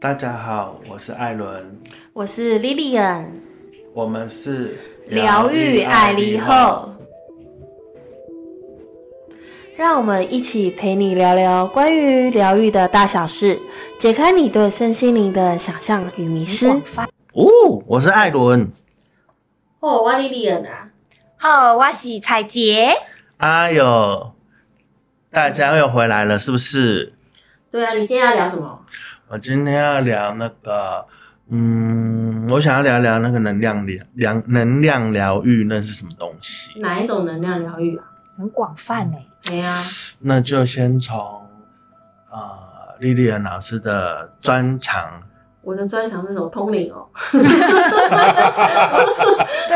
大家好，我是艾伦，我是 Lilian，我们是疗愈爱丽后，让我们一起陪你聊聊关于疗愈的大小事，解开你对身心灵的想象与迷失。哦，我是艾伦。哦，我 Lilian 啊，好，我是彩杰。哎呦，大家又回来了，是不是？对啊，你今天要聊什么？我今天要聊那个，嗯，我想要聊聊那个能量疗疗能量疗愈，那是什么东西？哪一种能量疗愈啊？很广泛呢。对呀，那就先从呃莉莉安老师的专长。我的专长是什么？通灵哦。对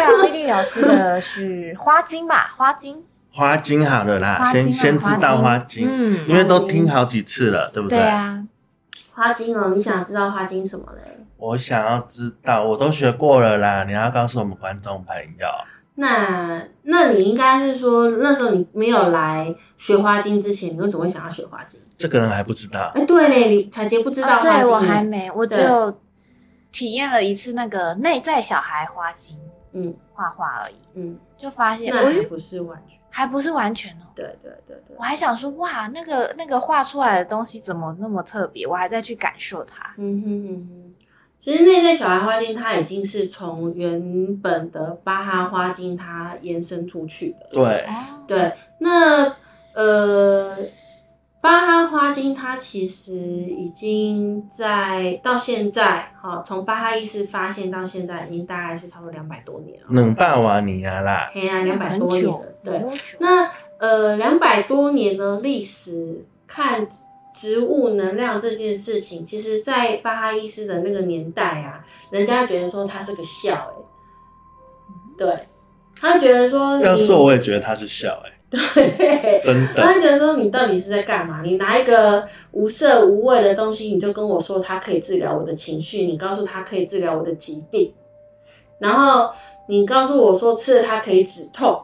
啊，莉莉老师的是花精吧？花精。花精好了啦，先先知道花精，嗯，因为都听好几次了，对不对？对啊。花精哦，你想知道花精什么嘞？我想要知道，我都学过了啦。你要告诉我们观众朋友。那那你应该是说，那时候你没有来学花精之前，你为什么会想要学花精？这个人还不知道。哎，对嘞，你彩杰不知道。对我还没，我只有体验了一次那个内在小孩花精，嗯，画画而已，嗯，就发现那不是完全。还不是完全哦。对对对对，我还想说，哇，那个那个画出来的东西怎么那么特别？我还在去感受它。嗯哼嗯哼，其实内在小孩花精，它已经是从原本的巴哈花精它延伸出去的。对对，那呃。巴哈花精，它其实已经在到现在，哈，从巴哈医师发现到现在，已经大概是差不多两百多年了。冷霸瓦尼亚啦，嘿啊，两百多年了。对，那呃，两百多年的历史，看植物能量这件事情，其实，在巴哈医师的那个年代啊，人家觉得说他是个笑，哎，对，他觉得说，要说我也觉得他是笑，哎。对，真的。他觉得说你到底是在干嘛？你拿一个无色无味的东西，你就跟我说它可以治疗我的情绪，你告诉他可以治疗我的疾病，然后你告诉我说吃了它可以止痛。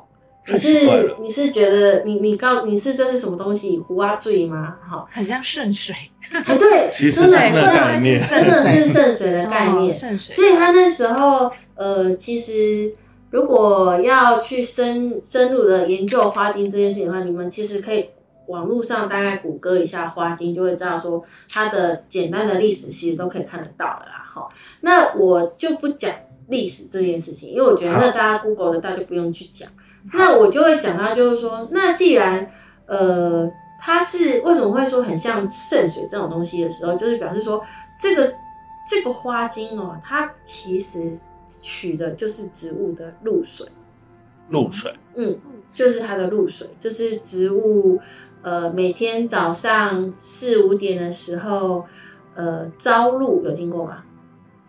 你是你是觉得你你告你是这是什么东西？胡阿醉吗？好，很像圣水。哎，对，其实是那个概念，真的是圣水的概念。圣水。所以他那时候呃，其实。如果要去深深入的研究花精这件事情的话，你们其实可以网络上大概谷歌一下花精，就会知道说它的简单的历史其实都可以看得到的啦。哈，那我就不讲历史这件事情，因为我觉得那大家 Google 的大家就不用去讲。那我就会讲到就是说，那既然呃它是为什么会说很像圣水这种东西的时候，就是表示说这个这个花精哦，它其实。取的就是植物的露水，露水，嗯，就是它的露水，就是植物，呃，每天早上四五点的时候，呃，朝露有听过吗？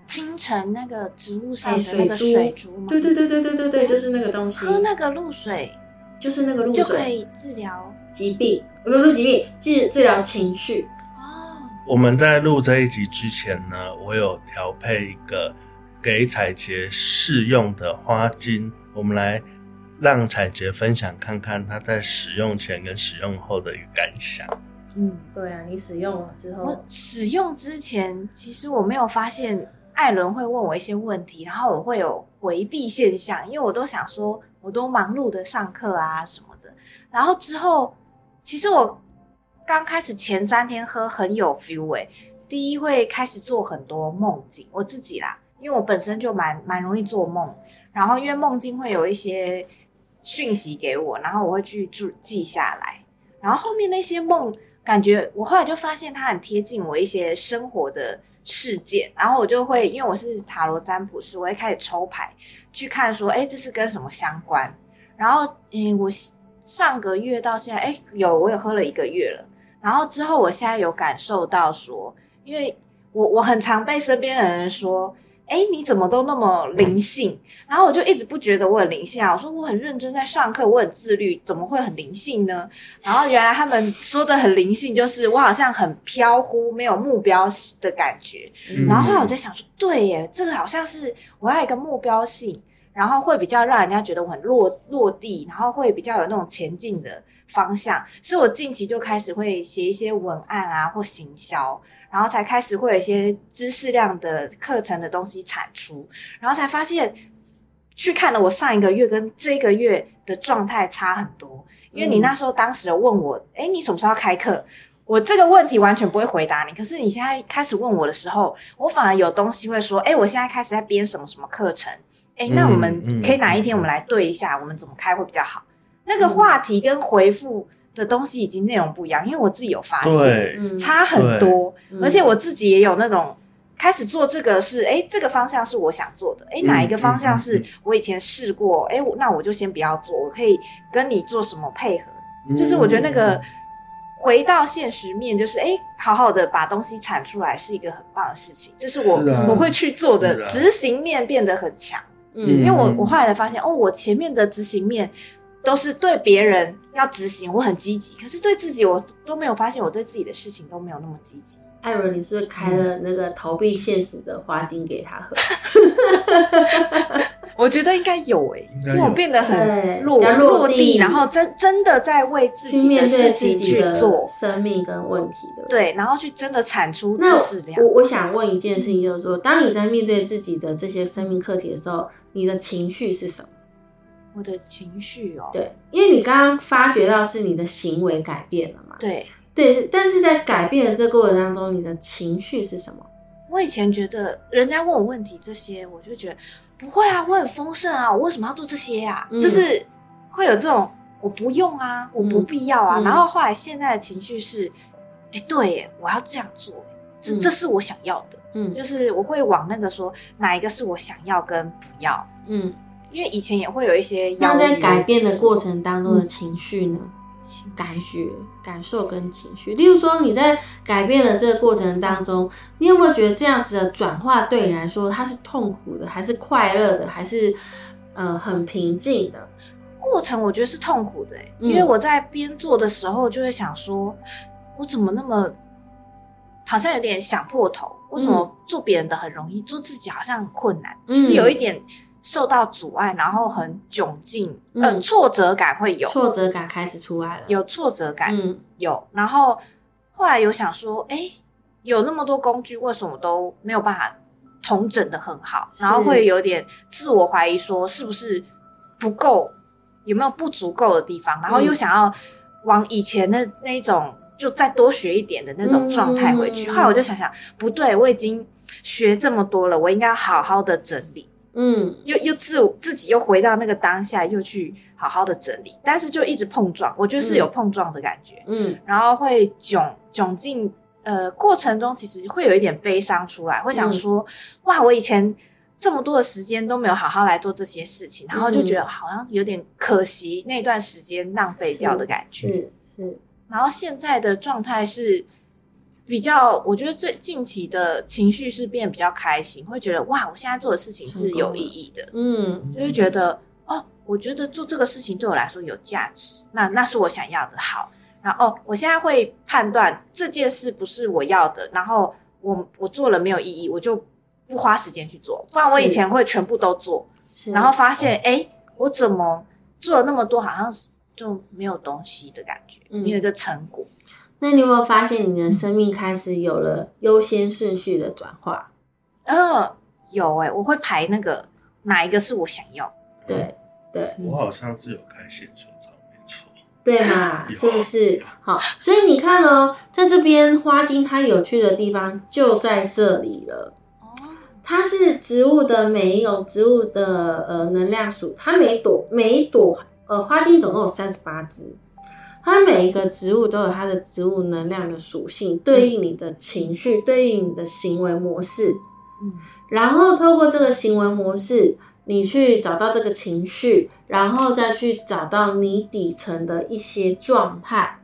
清晨那个植物上的那个水珠吗？对对对对对对对，就是那个东西。喝那个露水，就是那个露水就可以治疗疾病，不不是疾病，治治疗情绪。哦，我们在录这一集之前呢，我有调配一个。给彩杰试用的花精，我们来让彩杰分享看看她在使用前跟使用后的一个感想。嗯，对啊，你使用了之后，使用之前其实我没有发现艾伦会问我一些问题，然后我会有回避现象，因为我都想说我都忙碌的上课啊什么的。然后之后，其实我刚开始前三天喝很有 feel 哎，第一会开始做很多梦境，我自己啦。因为我本身就蛮蛮容易做梦，然后因为梦境会有一些讯息给我，然后我会去注记下来，然后后面那些梦，感觉我后来就发现它很贴近我一些生活的事件，然后我就会因为我是塔罗占卜师，我会开始抽牌去看说，哎，这是跟什么相关？然后，嗯，我上个月到现在，哎，有我有喝了一个月了，然后之后我现在有感受到说，因为我我很常被身边的人说。哎，你怎么都那么灵性？然后我就一直不觉得我很灵性啊。我说我很认真在上课，我很自律，怎么会很灵性呢？然后原来他们说的很灵性，就是我好像很飘忽，没有目标的感觉。然后后来我在想说，对耶，这个好像是我要一个目标性，然后会比较让人家觉得我很落落地，然后会比较有那种前进的方向。所以我近期就开始会写一些文案啊，或行销。然后才开始会有一些知识量的课程的东西产出，然后才发现去看了我上一个月跟这个月的状态差很多。因为你那时候当时有问我，哎，你什么时候要开课？我这个问题完全不会回答你。可是你现在开始问我的时候，我反而有东西会说，哎，我现在开始在编什么什么课程，哎，那我们可以哪一天我们来对一下，我们怎么开会比较好？那个话题跟回复的东西以及内容不一样，因为我自己有发现差很多，而且我自己也有那种开始做这个是，哎，这个方向是我想做的，哎，哪一个方向是我以前试过，哎，那我就先不要做，我可以跟你做什么配合？就是我觉得那个。回到现实面，就是哎，好好的把东西产出来是一个很棒的事情，这是我我会去做的。执行面变得很强，嗯，因为我我后来才发现，哦，我前面的执行面都是对别人要执行，我很积极，可是对自己我都没有发现，我对自己的事情都没有那么积极。艾伦，你是是开了那个逃避现实的花精给他喝？我觉得应该有诶，因为我变得很落落地，然后真真的在为自己的事情去做生命跟问题的对，然后去真的产出知识量。我我想问一件事情，就是说，当你在面对自己的这些生命课题的时候，你的情绪是什么？我的情绪哦，对，因为你刚刚发觉到是你的行为改变了嘛？对对，但是在改变的这个过程当中，你的情绪是什么？我以前觉得人家问我问题这些，我就觉得。不会啊，我很丰盛啊，我为什么要做这些呀？就是会有这种我不用啊，我不必要啊。然后后来现在的情绪是，哎，对，我要这样做，这这是我想要的。嗯，就是我会往那个说哪一个是我想要跟不要。嗯，因为以前也会有一些那在改变的过程当中的情绪呢？感觉、感受跟情绪，例如说你在改变的这个过程当中，你有没有觉得这样子的转化对你来说，它是痛苦的，还是快乐的，还是呃很平静的过程？我觉得是痛苦的，因为我在边做的时候就会想说，我怎么那么好像有点想破头？为什么做别人的很容易，做自己好像很困难？其实有一点。受到阻碍，然后很窘境，呃，挫折感会有，挫折感开始出来了，有挫折感，嗯，有，然后后来有想说，哎，有那么多工具，为什么都没有办法统整的很好？然后会有点自我怀疑，说是不是不够，有没有不足够的地方？然后又想要往以前的那一种，就再多学一点的那种状态回去。后来我就想想，不对，我已经学这么多了，我应该好好的整理。嗯，又又自自己又回到那个当下，又去好好的整理，但是就一直碰撞，我觉得是有碰撞的感觉，嗯，然后会窘窘境，呃，过程中其实会有一点悲伤出来，会想说，哇，我以前这么多的时间都没有好好来做这些事情，然后就觉得好像有点可惜那段时间浪费掉的感觉，是是，然后现在的状态是。比较，我觉得最近期的情绪是变比较开心，会觉得哇，我现在做的事情是有意义的，嗯，就会觉得哦，我觉得做这个事情对我来说有价值，那那是我想要的。好，然后我现在会判断这件事不是我要的，然后我我做了没有意义，我就不花时间去做，不然我以前会全部都做，然后发现哎，我怎么做了那么多，好像是就没有东西的感觉，没有一个成果。那你有没有发现你的生命开始有了优先顺序的转化？嗯，有哎，我会排那个哪一个是我想要。对对，我好像是有开线球照，没错。对嘛？是不是？好，所以你看呢，在这边花精它有趣的地方就在这里了。哦，它是植物的每一种植物的呃能量属，它每朵每一朵呃花精总共有三十八支。它每一个植物都有它的植物能量的属性，对应你的情绪，对应你的行为模式。嗯，然后透过这个行为模式，你去找到这个情绪，然后再去找到你底层的一些状态。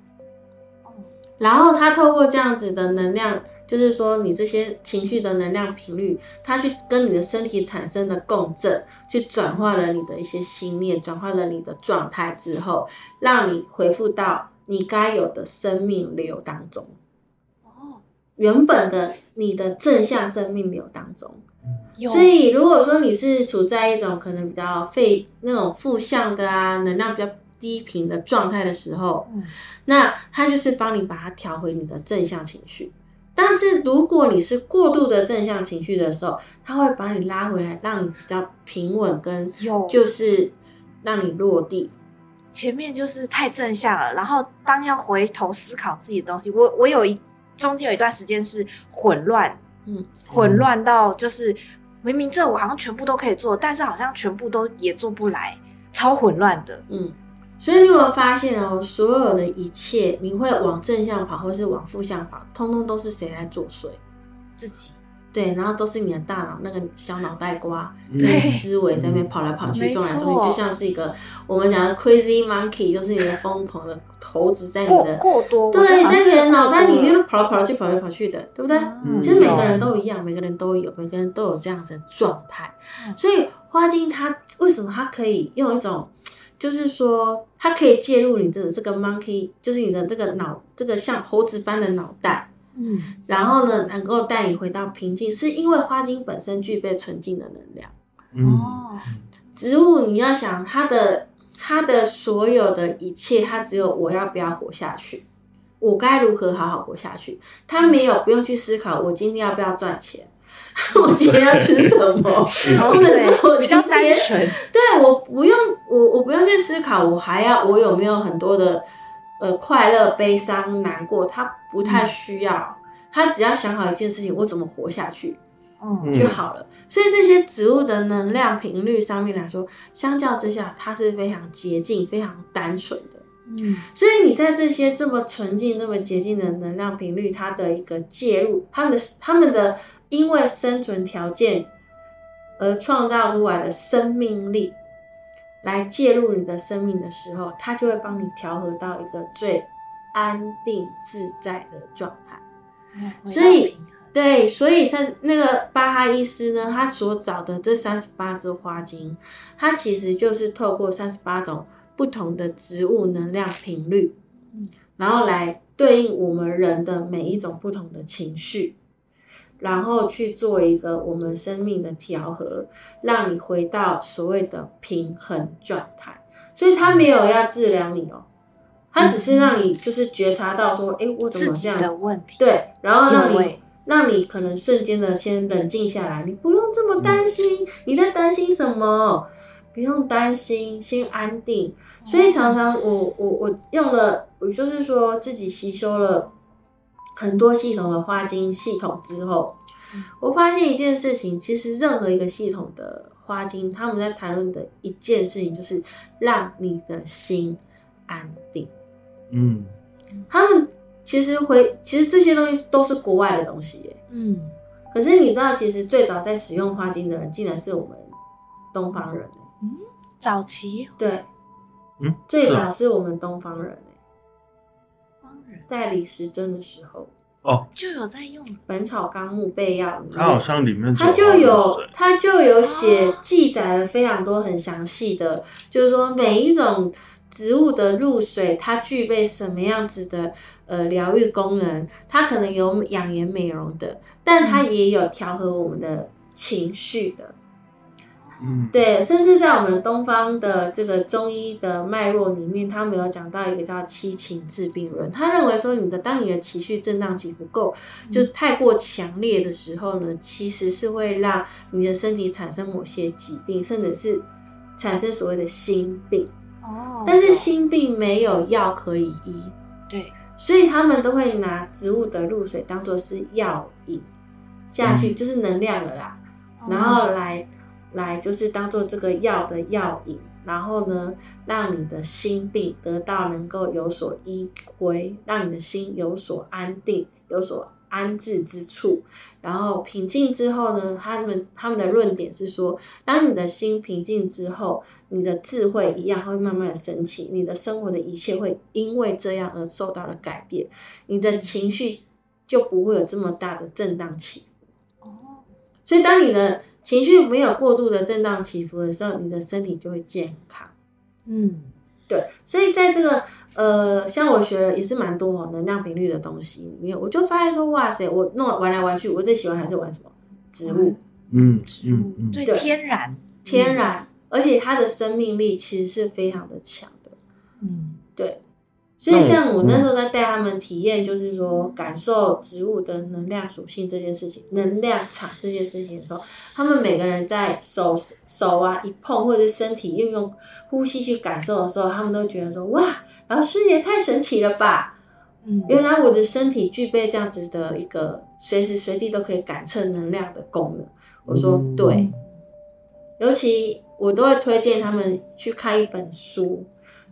然后它透过这样子的能量。就是说，你这些情绪的能量频率，它去跟你的身体产生的共振，去转化了你的一些心念，转化了你的状态之后，让你回复到你该有的生命流当中。哦，原本的你的正向生命流当中。所以，如果说你是处在一种可能比较费那种负向的啊，能量比较低频的状态的时候，那它就是帮你把它调回你的正向情绪。但是如果你是过度的正向情绪的时候，它会把你拉回来，让你比较平稳，跟有就是让你落地。前面就是太正向了，然后当要回头思考自己的东西，我我有一中间有一段时间是混乱，嗯，混乱到就是明明这我好像全部都可以做，但是好像全部都也做不来，超混乱的。嗯，所以你有没有发现哦，所有的一切，你会往正向跑，或是往负向跑，通通都是谁在作祟？自己对，然后都是你的大脑那个小脑袋瓜嗯在思维在那边跑来跑去、没撞来撞去，就像是一个我们讲的 crazy monkey，就是你的疯狂的猴子在你的过多，对，在你的脑袋里面跑来跑去、跑来跑去的，对不对？嗯其实每个人都一样，每个人都有，每个人都有这样子的状态。嗯所以花精它为什么它可以用一种，就是说它可以介入你的这个 monkey，就是你的这个脑，这个像猴子般的脑袋，嗯然后呢，能够带你回到平静，是因为花精本身具备纯净的能量。嗯哦，植物你要想它的它的所有的一切，它只有我要不要活下去，我该如何好好活下去。它没有不用去思考我今天要不要赚钱，我今天要吃什么，哦或者是我对，比较单纯，对我不用我我不用去思考，我还要我有没有很多的呃快乐、悲伤、难过，他不太需要，他只要想好一件事情，我怎么活下去嗯。嗯。就好了。所以这些植物的能量频率上面来说，相较之下，它是非常洁净、非常单纯的。嗯。所以你在这些这么纯净、这么洁净的能量频率，它的一个介入，他们的他们的因为生存条件而创造出来的生命力，来介入你的生命的时候，它就会帮你调和到一个最安定自在的状态。嗯所以对，所以三那个巴哈伊斯呢，他所找的这三十八支花精，它其实就是透过三十八种不同的植物能量频率，嗯。然后来对应我们人的每一种不同的情绪，然后去做一个我们生命的调和，让你回到所谓的平衡状态。所以他没有要治疗你哦，他只是让你就是觉察到说，哎、我怎么这样的问题，对，然后让你让你可能瞬间的先冷静下来，你不用这么担心，你在担心什么？不用担心，先安定。所以常常我我我用了，我就是说自己吸收了很多系统的花精系统之后嗯，我发现一件事情，其实任何一个系统的花精，他们在谈论的一件事情就是让你的心安定。嗯。他们其实回，其实这些东西都是国外的东西耶。嗯。可是你知道，其实最早在使用花精的人，竟然是我们东方人嗯，早期？对，嗯，最早是我们东方人在李时珍的时候，哦，就有在用，《本草纲目备要》里面，它好像里面它就有它就有写哦记载了非常多很详细的，就是说每一种植物的入水，它具备什么样子的呃疗愈功能，它可能有养颜美容的，但它也有调和我们的情绪的。嗯对，甚至在我们东方的这个中医的脉络里面，他们有讲到一个叫七情治病论。他认为说，你的当你的情绪震荡起伏够，就太过强烈的时候呢，其实是会让你的身体产生某些疾病，甚至是产生所谓的心病。哦，但是心病没有药可以医，对，所以他们都会拿植物的露水当做是药引下去，嗯就是能量了啦。哦然后来来就是当做这个药的药引，然后呢，让你的心病得到能够有所依归，让你的心有所安定，有所安置之处。然后平静之后呢，他们他们的论点是说，当你的心平静之后，你的智慧一样会慢慢的升起，你的生活的一切会因为这样而受到了改变，你的情绪就不会有这么大的震荡起伏。所以，当你的情绪没有过度的震荡起伏的时候，你的身体就会健康。嗯。对，所以在这个呃，像我学了也是蛮多哦能量频率的东西里面，我就发现说，哇塞，我弄玩来玩去，我最喜欢还是玩什么植物，嗯。植物嗯嗯，对对。天然，天然，而且它的生命力其实是非常的强的。嗯。对，所以像我那时候在带他们体验，就是说感受植物的能量属性这件事情，能量场这件事情的时候，他们每个人在手手啊一碰，或者是身体运用呼吸去感受的时候，他们都觉得说哇，老师也太神奇了吧！嗯，原来我的身体具备这样子的一个随时随地都可以感测能量的功能。我说嗯对，尤其我都会推荐他们去看一本书，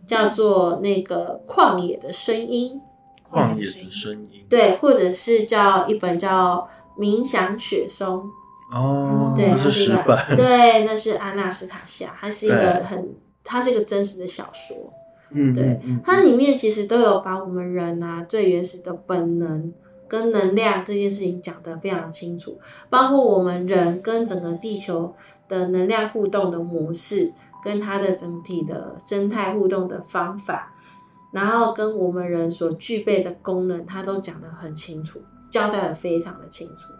叫做那个《旷野的声音。旷野的声音》，，对，或者是叫一本叫《冥想雪松》，哦，对，那是它是一个十本，对，那是阿纳斯塔夏，它是一个很，它是一个真实的小说。嗯，对它里面其实都有把我们人啊最原始的本能跟能量这件事情讲得非常清楚，包括我们人跟整个地球的能量互动的模式，跟它的整体的生态互动的方法，然后跟我们人所具备的功能，它都讲得很清楚，交代的非常的清楚。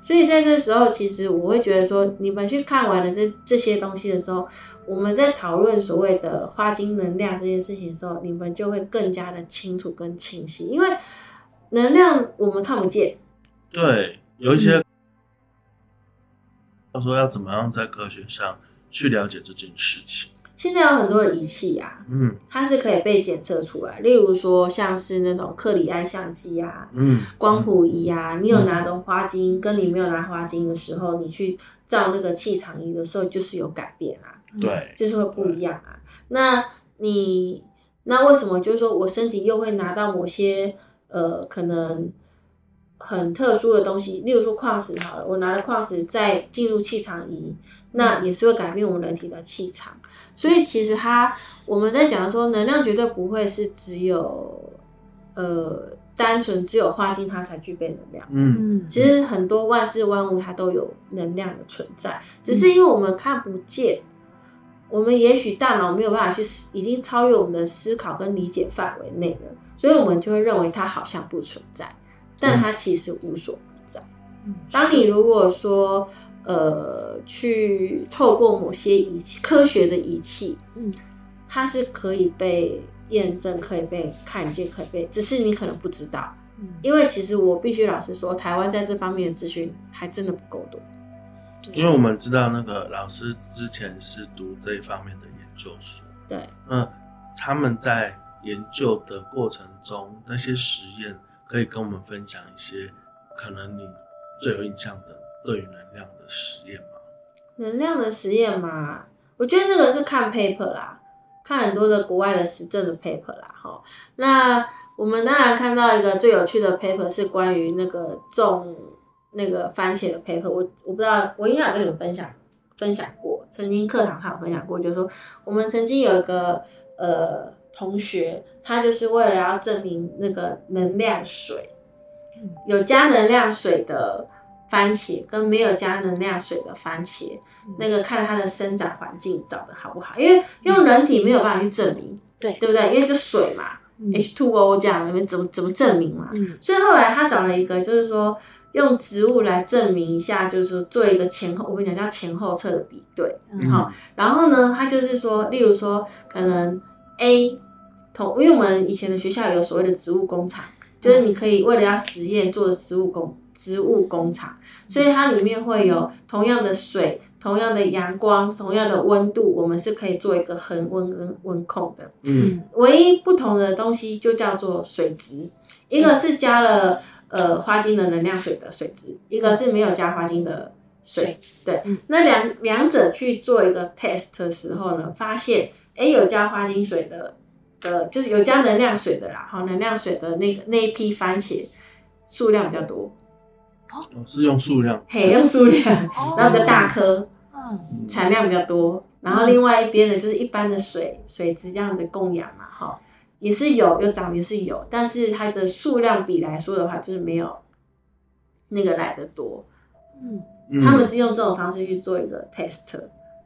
所以在这时候，其实我会觉得说，你们去看完了这这些东西的时候，我们在讨论所谓的花精能量这件事情的时候，你们就会更加的清楚跟清晰，因为能量我们看不见，对，有一些嗯他说要怎么样在科学上去了解这件事情，现在有很多的仪器啊，嗯。它是可以被检测出来，例如说像是那种克里埃相机啊、嗯，光谱仪啊，你有拿着花精，跟你没有拿花精的时候，你去照那个气场仪的时候，就是有改变啊。对，就是会不一样啊。那你那为什么就是说我身体又会拿到某些呃可能很特殊的东西，例如说矿石好了，我拿了矿石再进入气场仪，那也是会改变我们人体的气场。所以其实它我们在讲说能量绝对不会是只有呃单纯只有花精它才具备能量。嗯嗯，其实很多万事万物它都有能量的存在，只是因为我们看不见，我们也许大脑没有办法去思，已经超越我们的思考跟理解范围内了，所以我们就会认为它好像不存在，但它其实无所不在。嗯当你如果说呃去透过某些仪器，科学的仪器，嗯，它是可以被验证、可以被看见、可以被，只是你可能不知道。嗯因为其实我必须老实说，台湾在这方面的资讯还真的不够多。因为我们知道那个老师之前是读这一方面的研究所，对，那他们在研究的过程中，那些实验可以跟我们分享一些可能你最有印象的对于能量的实验吗？能量的实验嘛，我觉得那个是看 paper 啦，看很多的国外的实证的 paper 啦，哈。那我们当然看到一个最有趣的 paper 是关于那个种那个番茄的 paper，我我不知道，我应该有跟你们分享分享过，曾经课堂上有分享过，就是说我们曾经有一个呃同学，他就是为了要证明那个能量水嗯。有加能量水的番茄跟没有加能量水的番茄，那个看它的生长环境长得好不好，因为用人体没有办法去证明，对。对不对？因为就水嘛 H two O 这样，你们怎么怎么证明嘛？嗯。所以后来他找了一个，就是说用植物来证明一下，就是说做一个前后，我跟你讲叫前后侧的比对。嗯。好然后呢，他就是说，例如说，可能 A 同，因为我们以前的学校有所谓的植物工厂，就是你可以为了要实验做的植物工植物工厂，所以它里面会有同样的水、同样的阳光、同样的温度，我们是可以做一个恒温跟温控的。嗯唯一不同的东西就叫做水质，一个是加了呃花精的能量水的水质，一个是没有加花精的水。对，嗯那两两者去做一个 test 的时候呢，发现诶有加花精水的的，就是有加能量水的啦，好，能量水的那个那一批番茄数量比较多，哦是用数量，嘿，用数量，哦然后比较大颗，嗯产量比较多，然后另外一边呢就是一般的水水质这样的供养嘛，哈，也是有有涨也是有，但是它的数量比来说的话，就是没有那个来的多。嗯嗯他们是用这种方式去做一个 test，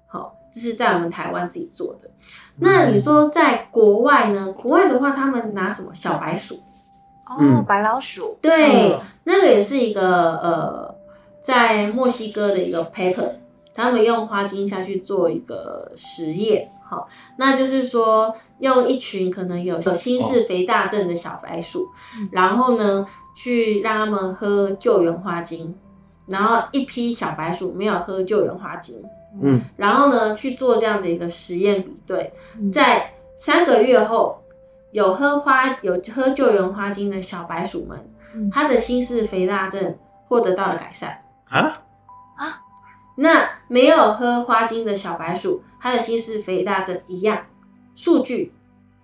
好，这是在我们台湾自己做的。那你说在国外呢？国外的话，他们拿什么？小白鼠？哦嗯，白老鼠，对，嗯那个也是一个呃，在墨西哥的一个 paper，他们用花精下去做一个实验，好，那就是说用一群可能有有心室肥大症的小白鼠，嗯。然后呢去让他们喝救援花精，然后一批小白鼠没有喝救援花精，嗯然后呢去做这样子一个实验比对，嗯在三个月后，有喝花有喝救援花精的小白鼠们，嗯它的心室肥大症获得到了改善。啊，那没有喝花精的小白鼠，它的心室肥大症一样，数据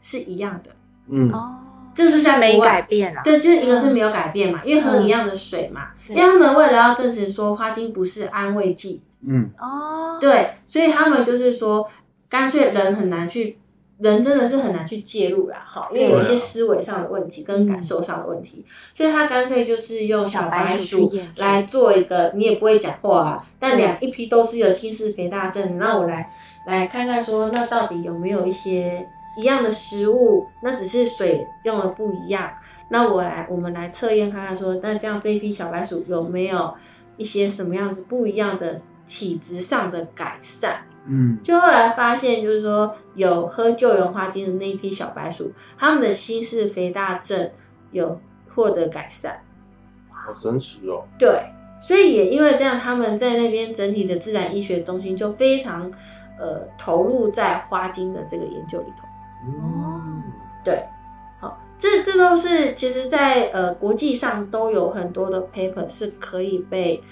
是一样的。嗯哦，这是在没改变啊。对，就是一个是没有改变嘛，因为喝一样的水嘛。对因为他们为了要证实说花精不是安慰剂，嗯。哦，对，所以他们就是说，干脆人很难去，人真的是很难去介入啦，哈，因为有一些思维上的问题跟感受上的问题，所以他干脆就是用小白鼠来做一个，你也不会讲话啊，但两一批都是有心室肥大症，那我来来看看说，那到底有没有一些一样的食物，那只是水用的不一样，那我来我们来测验看看说，那这样这一批小白鼠有没有一些什么样子不一样的体质上的改善？嗯就后来发现，就是说有喝救援花精的那一批小白鼠，他们的心室肥大症有获得改善。好真实哦。对，所以也因为这样，他们在那边整体的自然医学中心就非常呃投入在花精的这个研究里头。嗯对，好，这这都是其实在，呃国际上都有很多的 paper 是可以被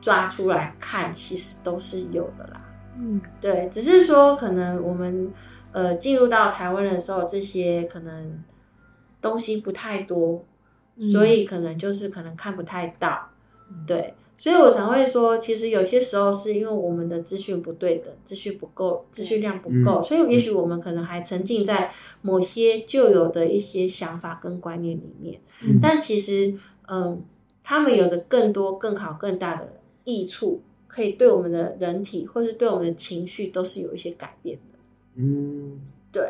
抓出来看，其实都是有的啦。嗯，对，只是说可能我们呃进入到台湾的时候，这些可能东西不太多，嗯所以可能就是可能看不太到。嗯对，所以我才会说，其实有些时候是因为我们的资讯不对的，资讯不够，资讯量不够，嗯所以也许我们可能还沉浸在某些旧有的一些想法跟观念里面。嗯但其实，嗯，他们有着更多、更好、更大的益处，可以对我们的人体或是对我们的情绪都是有一些改变的。嗯对，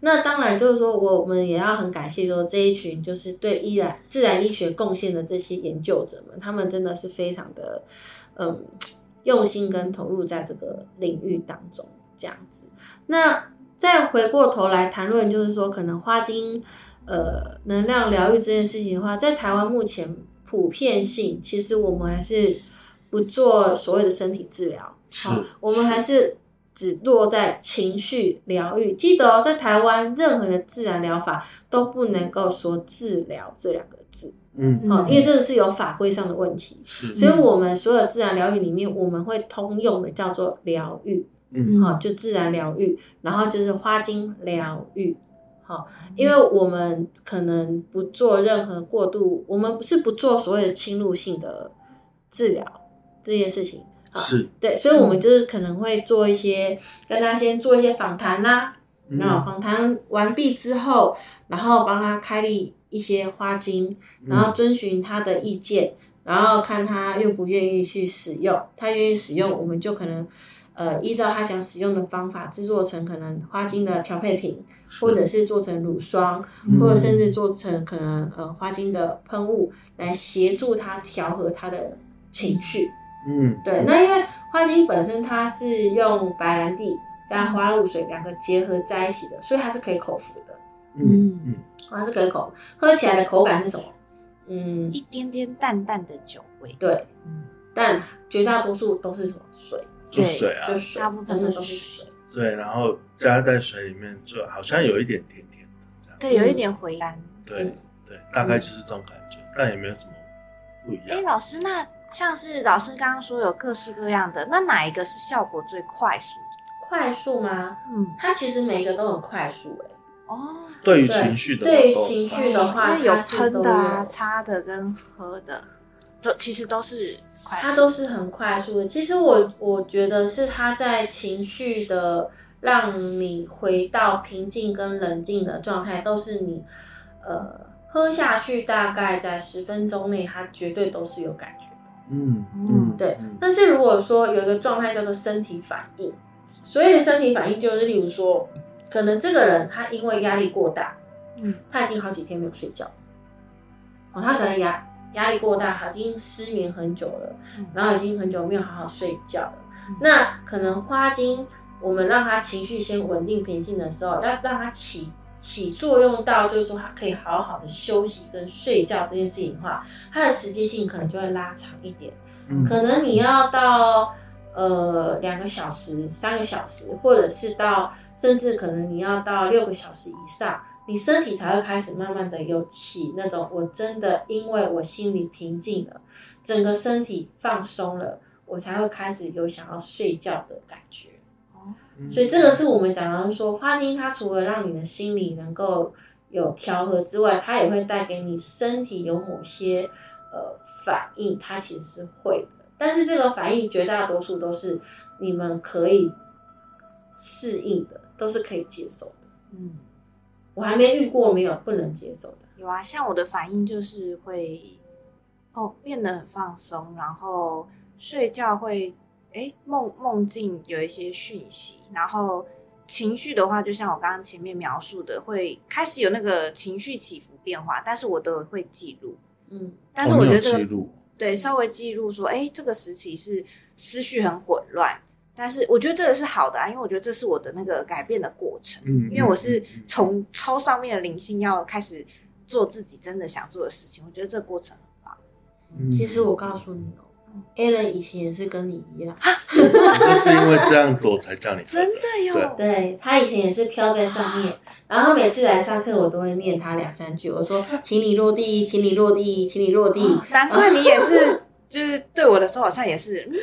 那当然就是说，我们也要很感谢说这一群就是对依然自然医学贡献的这些研究者们，他们真的是非常的嗯用心跟投入在这个领域当中这样子。那再回过头来谈论，就是说可能花精呃能量疗愈这件事情的话，在台湾目前普遍性，其实我们还是不做所谓的身体治疗，好我们还是。只落在情绪疗愈。记得哦，在台湾任何的自然疗法都不能够说治疗这两个字，嗯。哦，嗯因为这个是有法规上的问题。是。所以，我们所有自然疗愈里面，我们会通用的叫做疗愈，嗯好、就自然疗愈，然后就是花精疗愈，好、因为我们可能不做任何过度，我们不是不做所谓的侵入性的治疗这件事情，啊是对，所以我们就是可能会做一些跟他先做一些访谈啦、嗯。然后访谈完毕之后，然后帮他开立一些花精，然后遵循他的意见，然后看他愿不愿意去使用。他愿意使用，我们就可能呃依照他想使用的方法制作成可能花精的调配品，或者是做成乳霜，嗯。或者甚至做成可能呃花精的喷雾，来协助他调和他的情绪。嗯对，那因为花精本身它是用白兰地加花露水两个结合在一起的，所以它是可以口服的，嗯嗯它是可以口，喝起来的口感是什么？嗯，一点点淡淡的酒味。对，嗯，但绝大多数都是什么水，就水啊就水，大部分真的都是水。对，然后加在水里面，就好像有一点甜甜的这样。对，有一点回甘。对嗯对，大概就是这种感觉，但也没有什么不一样哎，样。老师，那像是老师刚刚说有各式各样的，那哪一个是效果最快速的？快速吗？嗯，它其实每一个都很快速哎、哦，对于情绪的对于情绪的话，有喷的啊、擦的跟喝的，都其实都是快速。它都是很快速的。其实我我觉得是它在情绪的让你回到平静跟冷静的状态，都是你呃喝下去大概在十分钟内，它绝对都是有感觉的。嗯嗯嗯，对嗯但是如果说有一个状态叫做身体反应，所谓的身体反应就是例如说，可能这个人他因为压力过大，嗯他已经好几天没有睡觉，哦，他可能压压力过大，他已经失眠很久了，嗯然后已经很久没有好好睡觉了。嗯那可能花精我们让他情绪先稳定平静的时候，要让他起起作用到，就是说他可以好好的休息跟睡觉这件事情的话，它的时间性可能就会拉长一点。嗯可能你要到呃两个小时、三个小时，或者是到甚至可能你要到六个小时以上，你身体才会开始慢慢的有起那种我真的因为我心里平静了，整个身体放松了，我才会开始有想要睡觉的感觉。嗯所以这个是我们讲到说，花精它除了让你的心理能够有调和之外，它也会带给你身体有某些呃反应，它其实是会的。但是这个反应绝大多数都是你们可以适应的，都是可以接受的。嗯，我还没遇过没有不能接受的。有啊，像我的反应就是会哦变得很放松，然后睡觉会哎梦梦境有一些讯息，然后情绪的话，就像我刚刚前面描述的，会开始有那个情绪起伏变化，但是我都会记录。嗯，但是我觉得这个记录对稍微记录说，哎，这个时期是思绪很混乱，但是我觉得这个是好的啊，因为我觉得这是我的那个改变的过程。嗯，因为我是从超上面的灵性要开始做自己真的想做的事情，我觉得这个过程很棒。嗯其实我告诉你哦、a l a n 以前也是跟你一样，就是因为这样子我才叫你真的的。哟，对。他以前也是飘在上面，然后每次来上课我都会念他两三句，我说请你落地，请你落地，请你落地。哦难怪你也是，就是对我的时候好像也是、嗯、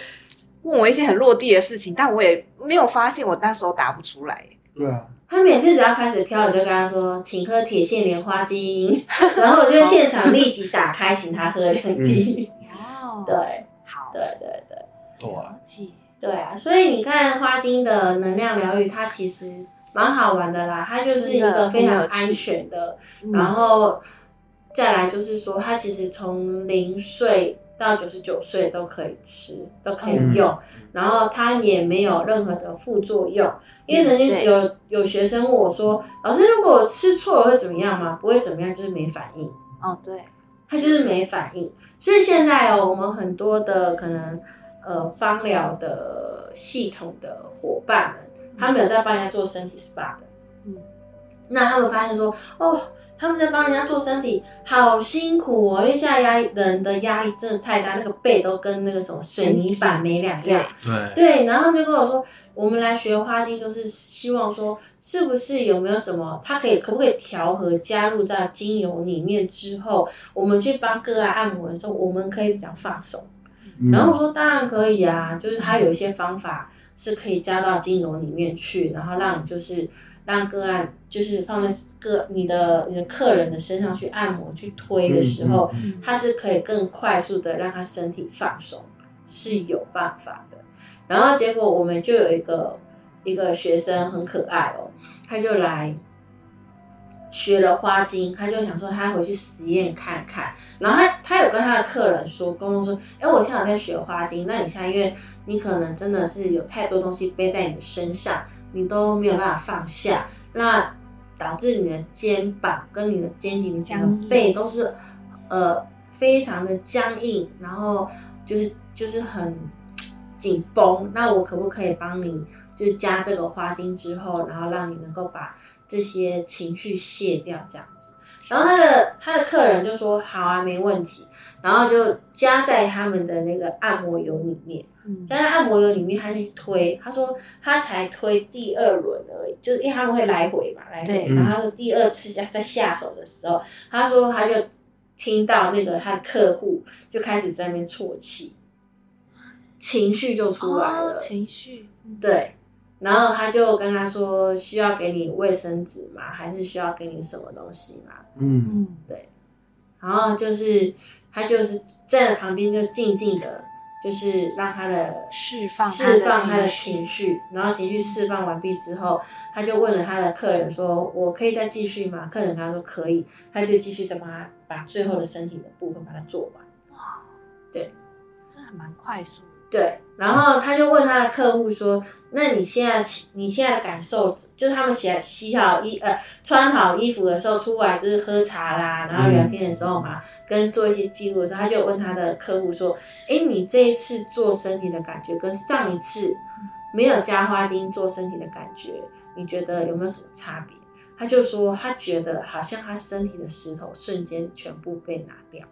问我一些很落地的事情，但我也没有发现我那时候答不出来。对啊，他每次只要开始飘，我就跟他说，请喝铁线莲花精，然后我就现场立即打开，请他喝两滴。哦，对。好，对对对哇，了解，对啊，所以你看花精的能量疗愈，它其实蛮好玩的啦，它就是一个非常安全的，嗯然后再来就是说，它其实从零岁到九十九岁都可以吃，都可以用，然后它也没有任何的副作用。因为曾经对有有学生问我说：“老师，如果我吃错了会怎么样吗？”不会怎么样，就是没反应。哦，对，它就是没反应。所以现在哦，我们很多的可能呃芳疗的系统的伙伴们，他们有在帮人家做身体 SPA 的，嗯，那他们发现说，哦，他们在帮人家做身体好辛苦哦，因为现在压力人的压力真的太大，那个背都跟那个什么水泥板没两样。对，对，然后他们就跟我说，我们来学花精，就是希望说，是不是有没有什么，它可以可不可以调和加入在精油里面之后，我们去帮个案按摩的时候，我们可以比较放松。嗯然后我说当然可以啊，就是它有一些方法是可以加到精油里面去，然后让你就是让个案就是放在个你的你的客人的身上去按摩去推的时候，嗯它是可以更快速的让他身体放松，是有办法的。然后结果我们就有一个一个学生很可爱哦，他就来学了花精，他就想说他回去实验看看。然后他他有跟他的客人说，沟通说，哎，我现在在学花精，那你现在因为你可能真的是有太多东西背在你的身上，你都没有办法放下，那导致你的肩膀跟你的肩颈、你整个背都是呃非常的僵硬，然后就是就是很紧绷。那我可不可以帮你，就是加这个花精之后，然后让你能够把这些情绪卸掉，这样子。然后他的他的客人就说好啊，没问题，然后就加在他们的那个按摩油里面。加在按摩油里面，他去推，他说他才推第二轮而已，就是因为他们会来回嘛，来回。然后他说第二次在在下手的时候，他说他就听到那个他的客户就开始在那边啜泣，情绪就出来了。哦情绪，嗯，对，然后他就跟他说需要给你卫生纸吗？还是需要给你什么东西吗？嗯对，然后就是他就是站在旁边就静静的，就是让他的释放释放他的情情绪，然后情绪释放完毕之后，他就问了他的客人说：“我可以再继续吗？”客人他说可以，他就继续再帮他把最后的身体的部分把它做完。哇，对，这还蛮快速的，对，然后他就问他的客户说：“那你现在你现在的感受，就是他们洗洗好衣呃穿好衣服的时候出来就是喝茶啦，然后聊天的时候嘛，跟做一些记录的时候，他就问他的客户说：‘哎，你这一次做身体的感觉跟上一次没有加花精做身体的感觉，你觉得有没有什么差别？他就说他觉得好像他身体的石头瞬间全部被拿掉。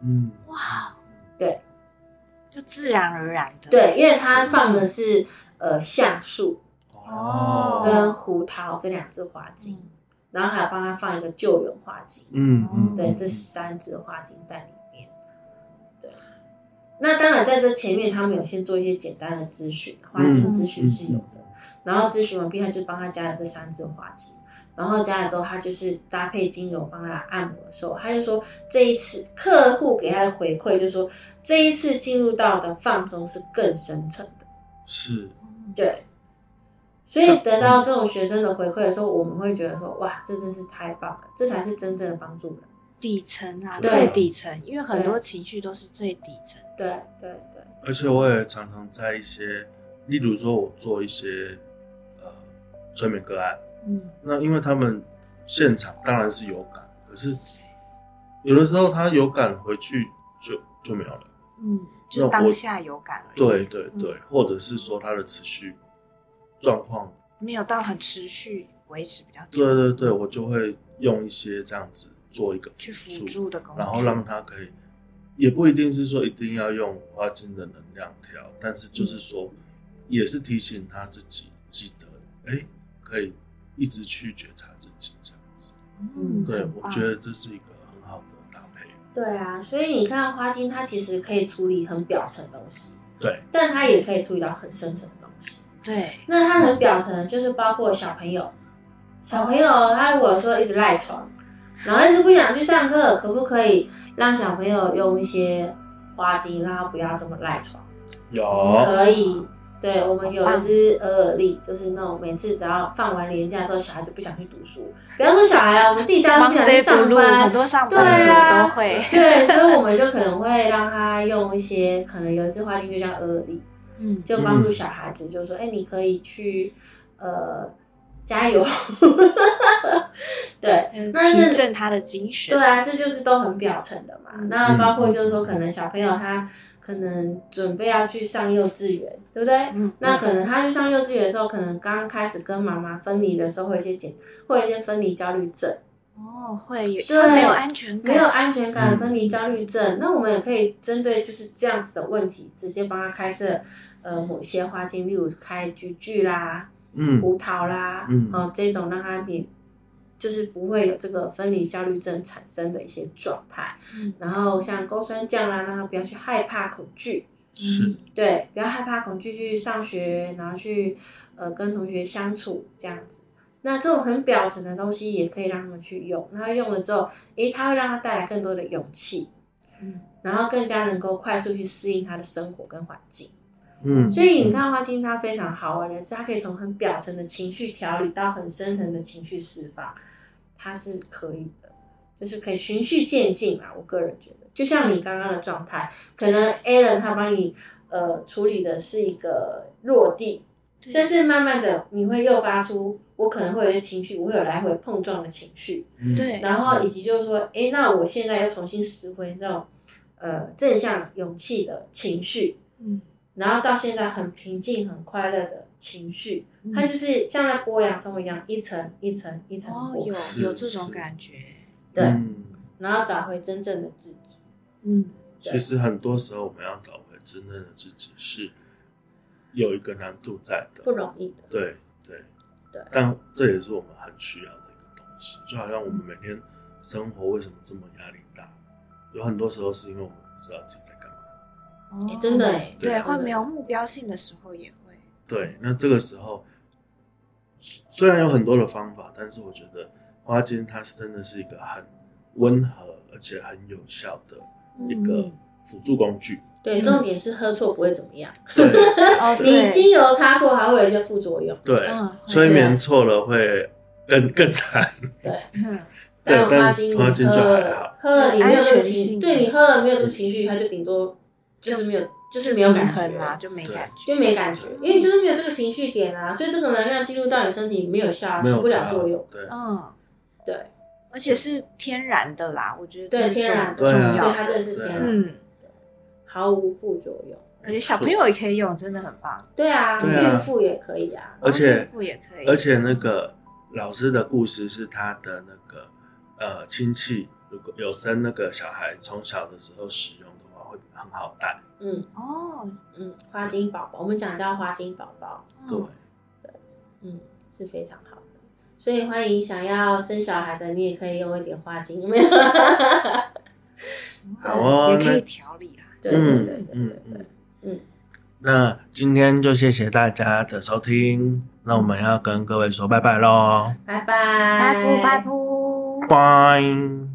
嗯，哇，对就自然而然的，对，因为他放的是呃橡树哦跟胡桃这两支花精，嗯然后还有帮他放一个救援花精。嗯嗯，对，这三支花精在里面。对，那当然在这前面，他们有先做一些简单的咨询，花精咨询是有的。然后咨询完毕，他就帮他加了这三支花精。然后加了之后，他就是搭配精油帮他按摩的时候，他就说这一次客户给他的回馈就是说，这一次进入到的放松是更深层的。是，嗯对，所以得到这种学生的回馈的时候，我们会觉得说，哇，这真是太棒了，这才是真正的帮助人。底层啊，对最底层，因为很多情绪都是最底层。对对对。而且我也常常在一些，例如说我做一些呃催眠个案，嗯，那因为他们现场当然是有感，可是有的时候他有感回去就就没有了。嗯，就当下有感而已，对对对，或者是说他的持续状况，没有到很持续维持比较久，对对对，我就会用一些这样子做一个去辅助，的工具，然后让他可以，也不一定是说一定要用花精的能量调，但是就是说，也是提醒他自己记得，哎，可以一直去觉察自己这样子。嗯，对我觉得这是一个很好的搭配。对啊，所以你看花精，它其实可以处理很表层的东西，对，但它也可以处理到很深层的东西。对，那它很表层，就是包括小朋友，小朋友他如果说一直赖床，然后一直不想去上课，可不可以让小朋友用一些花精，让他不要这么赖床？有，可以。对，我们有一只鹅尔利，就是那种每次只要放完年假之后，小孩子不想去读书，不要说小孩啊，我们自己当然不想去上班，很多上对班都会，对，所以我们就可能会让他用一些，可能有一只花精就叫鹅尔利，嗯，就帮助小孩子，就是说，哎、你可以去呃加油，对，那是提振他的精神，对啊，这就是都很表层的嘛。嗯。那包括就是说，可能小朋友他可能准备要去上幼稚园，对不对？嗯，那可能他去上幼稚园的时候，可能刚开始跟妈妈分离的时候，会有一些减，会有一些分离焦虑症。哦，会有对他没有安全感，没有安全感、嗯。分离焦虑症，那我们也可以针对就是这样子的问题，直接帮他开设呃某些花精，例如开菊苣啦、嗯胡桃啦，嗯哦这种让他免就是不会有这个分离焦虑症产生的一些状态。嗯然后像勾酸酱啦，让他不要去害怕恐惧，是，对，不要害怕恐惧去上学，然后去呃跟同学相处这样子。那这种很表层的东西也可以让他们去用，然后用了之后，诶，它会让他带来更多的勇气，嗯，然后更加能够快速去适应他的生活跟环境。嗯，所以你看花精它非常好玩的是，它可以从很表层的情绪调理到很深层的情绪释放，它是可以的，就是可以循序渐进嘛。我个人觉得，就像你刚刚的状态，可能 Alan 他帮你呃处理的是一个落地，对但是慢慢的你会诱发出我可能会有些情绪，我会有来回碰撞的情绪，嗯对。然后以及就是说，诶，那我现在要重新拾回那种呃正向勇气的情绪，嗯，然后到现在很平静、很快乐的情绪，嗯。它就是像在剥洋葱一样，一层一层一层哦，剥，有有这种感觉，对，嗯。然后找回真正的自己。嗯，其实很多时候我们要找回真正的自己是有一个难度在的，不容易的，对对。对。但这也是我们很需要的一个东西。就好像我们每天生活为什么这么压力大，有很多时候是因为我们不知道自己在干嘛。真的。诶对，对会没有目标性的时候也会，对，那这个时候虽然有很多的方法，但是我觉得花精它是真的是一个很温和而且很有效的一个嗯辅助工具。对，重点是喝错不会怎么样，对。哦，你，精油擦错还会有一些副作用。对，嗯催眠错了会更更惨。对，但但花精花精就喝还好。了喝了你没有情，性对你喝了没有这个情绪，它就顶多就是没有，就是没有感觉。就没感觉，就没感觉，因为你就是没有这个情绪点啊，所以这个能量进入到你身体没有效，起不了作用。对，嗯，对，而且是天然的啦，我觉得对天然的重要对，它真的是天然，嗯，毫无副作用。而且小朋友也可以用，真的很棒。对啊，孕妇也可以啊。而且孕妇也可以，而且那个老师的故事是他的那个呃亲戚，如果有生那个小孩，从小的时候使用很好带。嗯哦，嗯，花金宝宝，我们讲叫花精宝宝，对，嗯，是非常好的。所以欢迎想要生小孩的，你也可以用一点花金，没有？好哦，也可以调理啦。对对对嗯对对嗯对嗯。嗯，那今天就谢谢大家的收听，那我们要跟各位说拜拜喽，拜拜，拜拜拜拜。拜。